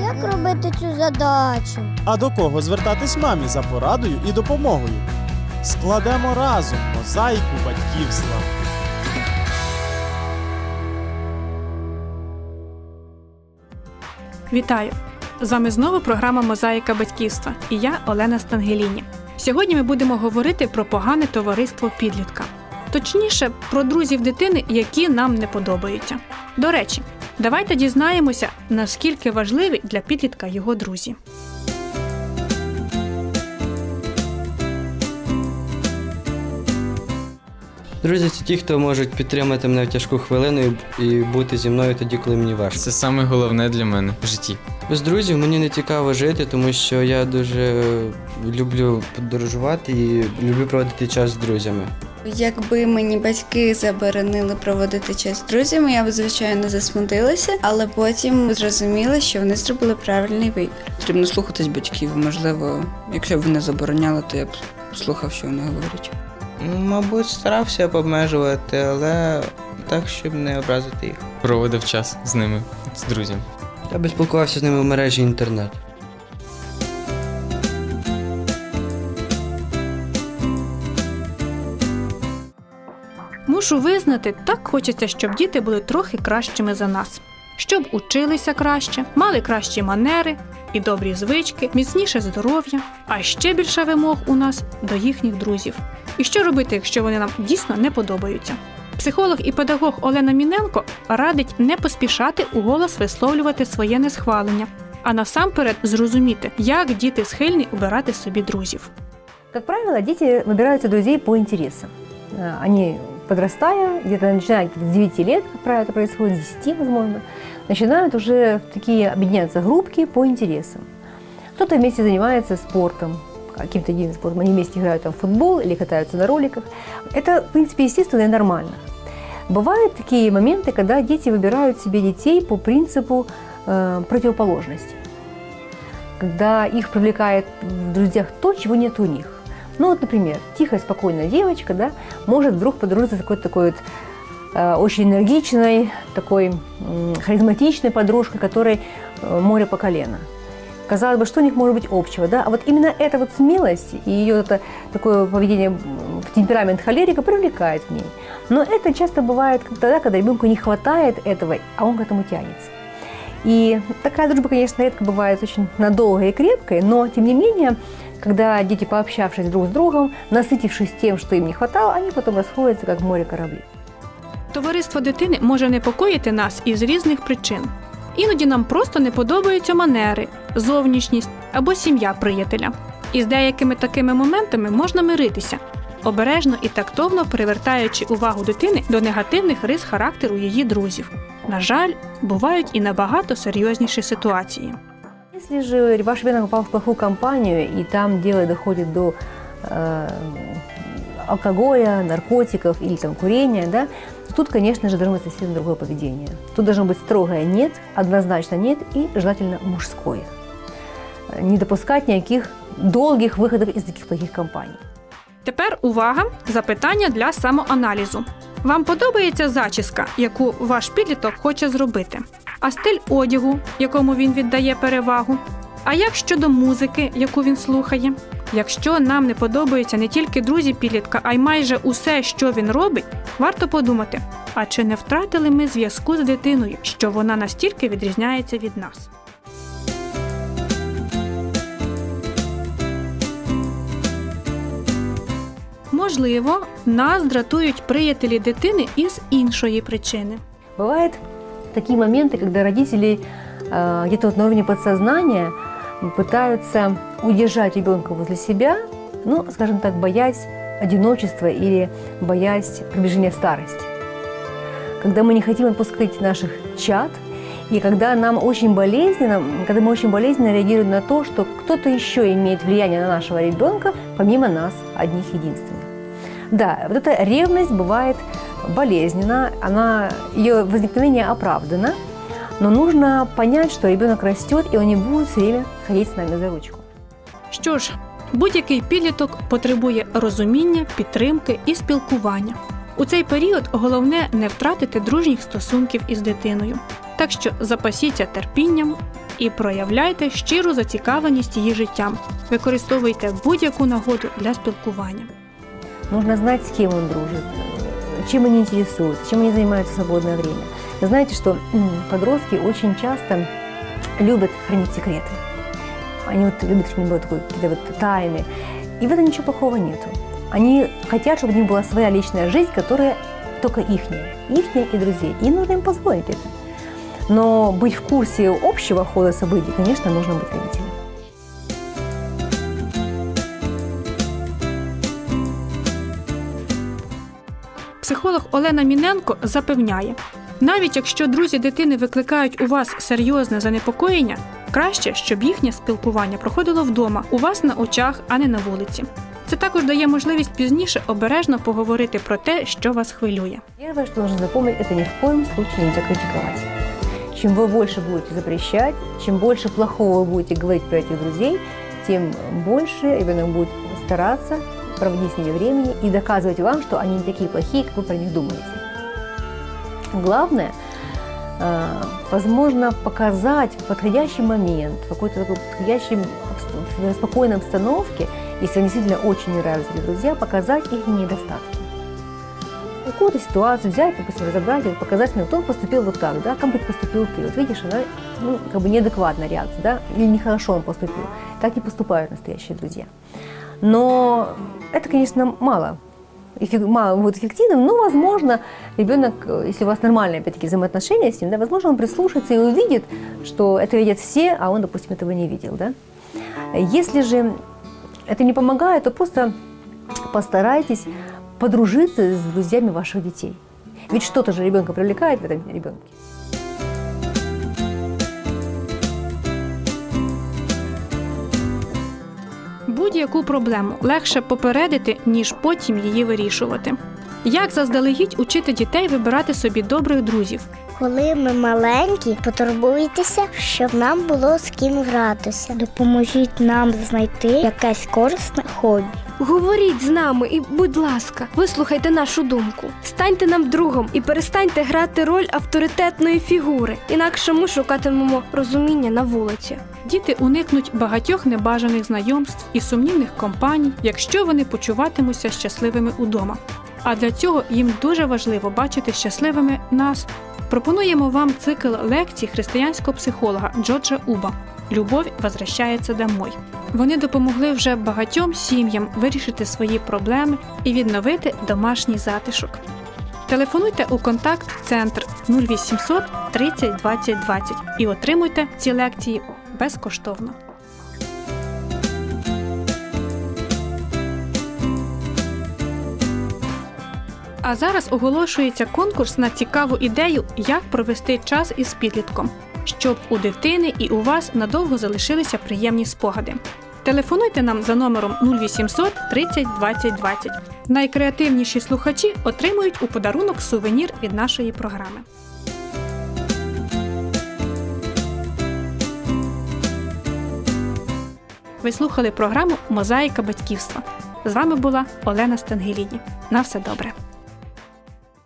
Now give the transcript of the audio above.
Як робити цю задачу? А до кого звертатись мамі за порадою і допомогою? Складемо разом мозаїку батьківства. Вітаю! З вами знову програма Мозаїка батьківства і я Олена Стангеліні. Сьогодні ми будемо говорити про погане товариство підлітка. Точніше, про друзів дитини, які нам не подобаються. До речі, давайте дізнаємося, наскільки важливі для підлітка його друзі. Друзі, це ті, хто можуть підтримати мене в тяжку хвилину і бути зі мною тоді, коли мені важко. Це саме головне для мене в житті. Без друзів мені не цікаво жити, тому що я дуже люблю подорожувати і люблю проводити час з друзями. Якби мені батьки заборонили проводити час з друзями, я б звичайно засмутилася, але потім зрозуміла, що вони зробили правильний вибір. Потрібно слухатись батьків. Можливо, якщо б вони забороняли, то я б слухав, що вони говорять. Мабуть, старався б обмежувати, але так, щоб не образити їх. Проводив час з ними, з друзями. Я би спілкувався з ними в мережі інтернет. Мушу визнати, так хочеться, щоб діти були трохи кращими за нас, щоб училися краще, мали кращі манери і добрі звички, міцніше здоров'я, а ще більше вимог у нас до їхніх друзів. І що робити, якщо вони нам дійсно не подобаються? Психолог і педагог Олена Міненко радить не поспішати у голос висловлювати своє несхвалення, а насамперед зрозуміти, як діти схильні обирати собі друзів. Как правило, дети выбираются друзей по интересам. Э, Они, подрастая, где-то начиная с 9 лет, как правило, это происходит, с 10, возможно, начинают уже такие объединяться группки по интересам. Кто-то вместе занимается спортом, каким-то единым спортом. Они вместе играют там в футбол или катаются на роликах. Это, в принципе, естественно и нормально. Бывают такие моменты, когда дети выбирают себе детей по принципу э, противоположности. Когда их привлекает в друзьях то, чего нет у них. Ну вот, например, тихая, спокойная девочка, да, может вдруг подружиться с какой-то такой вот э, очень энергичной, такой харизматичной подружкой, которой э, море по колено. Казалось бы, что у них может быть общего, да? А вот именно эта вот смелость и ее это такое поведение в темперамент холерика привлекает в ней. Но это часто бывает тогда, когда ребенку не хватает этого, а он к этому тянется. И такая дружба, конечно, редко бывает очень надолго и крепкой, но тем не менее, когда дети, пообщавшись друг с другом, насытившись тем, что им не хватало, они потом расходятся, как в море кораблей. Товариство дитини може непокоїти нас із різних причин. Іноді нам просто не подобаються манери, зовнішність або сім'я приятеля. І з деякими такими моментами можна миритися, обережно і тактовно привертаючи увагу дитини до негативних рис характеру її друзів. На жаль, бувають і набагато серйозніші ситуації. Если же ваш ребенок попал в плохую компанию, и там дело доходит до э, алкоголя, наркотиков или там курения, да, то тут, конечно же, должно быть совсем другое поведение. Тут должно быть строгое «нет», однозначно «нет» и желательно мужское. Э, Не допускать никаких долгих выходов из таких плохих компаний. Тепер увага! Запитання для самоаналізу. Вам подобається зачіска, яку ваш підліток хоче зробити, А стиль одягу, якому він віддає перевагу. А як щодо музики, яку він слухає? Якщо нам не подобаються не тільки друзі підлітка, а й майже усе, що він робить, варто подумати: а чи не втратили ми зв'язку з дитиною, що вона настільки відрізняється від нас? Можливо, нас дратують приятелі дитини із іншої причини. Бывают такие моменты, когда родители э, где-то вот на уровне подсознания пытаются удержать ребенка возле себя, ну, скажем так, боясь одиночества или боясь приближения старости. Когда мы не хотим отпускать наших чад, и когда нам очень болезненно, когда мы очень болезненно реагируем на то, что кто-то еще имеет влияние на нашего ребенка, помимо нас, одних единственных. Да, вот эта ревность бывает болезненна, она, ее возникновение оправдано, но нужно понять, что ребенок растет, и он не будет все время ходить с нами за ручку. Що ж, будь-який підліток потребує розуміння, підтримки і спілкування. У цей період головне не втратити дружніх стосунків із дитиною. Так що запасіться терпінням і проявляйте щиру зацікавленість її життям. Використовуйте будь-яку нагоду для спілкування. Нужно знать, с кем он дружит, э, чем они интересуются, чем они занимаются в свободное время. Вы знаете, что подростки очень часто любят хранить секреты. Они вот любят что-нибудь такое, какие-то вот тайны. И в этом ничего плохого нету. Они хотят, чтобы у них была своя личная жизнь, которая только ихняя. Ихняя и друзей. И нужно им позволить это. Но быть в курсе общего хода событий, конечно, нужно быть родителем. Психолог Олена Міненко запевняє, навіть якщо друзі дитини викликають у вас серйозне занепокоєння, краще, щоб їхнє спілкування проходило вдома, у вас на очах, а не на вулиці. Це також дає можливість пізніше обережно поговорити про те, що вас хвилює. Первое, что нужно запомнить, это ни в коем случае нельзя критиковать. Чем вы больше будете запрещать, чем больше плохого вы будете говорить про этих друзей, тем больше ребенок будет стараться проводить с ними времени и доказывать вам, что они не такие плохие, как вы про них думаете. Главное, э, возможно, показать в подходящий момент, в какой-то такой подходящей в спокойной обстановке, если вам действительно очень не нравятся друзья, показать их недостатки какую-то ситуацию взять, допустим, разобрать, и вот показать, вот он поступил вот так, да, как бы поступил ты. Вот видишь, она, ну, как бы неадекватная реакция, да, или нехорошо он поступил. Так не поступают настоящие друзья. Но это, конечно, мало, мало будет эффективным, но, возможно, ребенок, э, если у вас нормальные, опять-таки, взаимоотношения с ним, да, возможно, он прислушается и увидит, что это видят все, а он, допустим, этого не видел, да. Если же это не помогает, то просто постарайтесь подружиться с друзьями ваших детей. Ведь что-то же ребенка привлекает в этом ребенке. Будь-яку проблему легше попередити, ніж потім її вирішувати. Як заздалегідь учити дітей вибирати собі добрих друзів? Коли ми маленькі, потурбуйтеся, щоб нам було з ким гратися. Допоможіть нам знайти якесь корисне хобі. Говоріть з нами і, будь ласка, вислухайте нашу думку. Станьте нам другом і перестаньте грати роль авторитетної фігури. Інакше ми шукатимемо розуміння на вулиці. Діти уникнуть багатьох небажаних знайомств і сумнівних компаній, якщо вони почуватимуться щасливими удома. А для цього їм дуже важливо бачити щасливими нас. Пропонуємо вам цикл лекцій християнського психолога Джорджа Уба Любов возвращається домой. Вони допомогли вже багатьом сім'ям вирішити свої проблеми і відновити домашній затишок. Телефонуйте у контакт-центр 0800 30 20 20 і отримуйте ці лекції безкоштовно. А зараз оголошується конкурс на цікаву ідею, як провести час із підлітком, щоб у дитини і у вас надовго залишилися приємні спогади. Телефонуйте нам за номером 0800 30 20 20. Найкреативніші слухачі отримують у подарунок сувенір від нашої програми. Ви слухали програму Мозаїка батьківства. З вами була Олена Стангеліні. На все добре.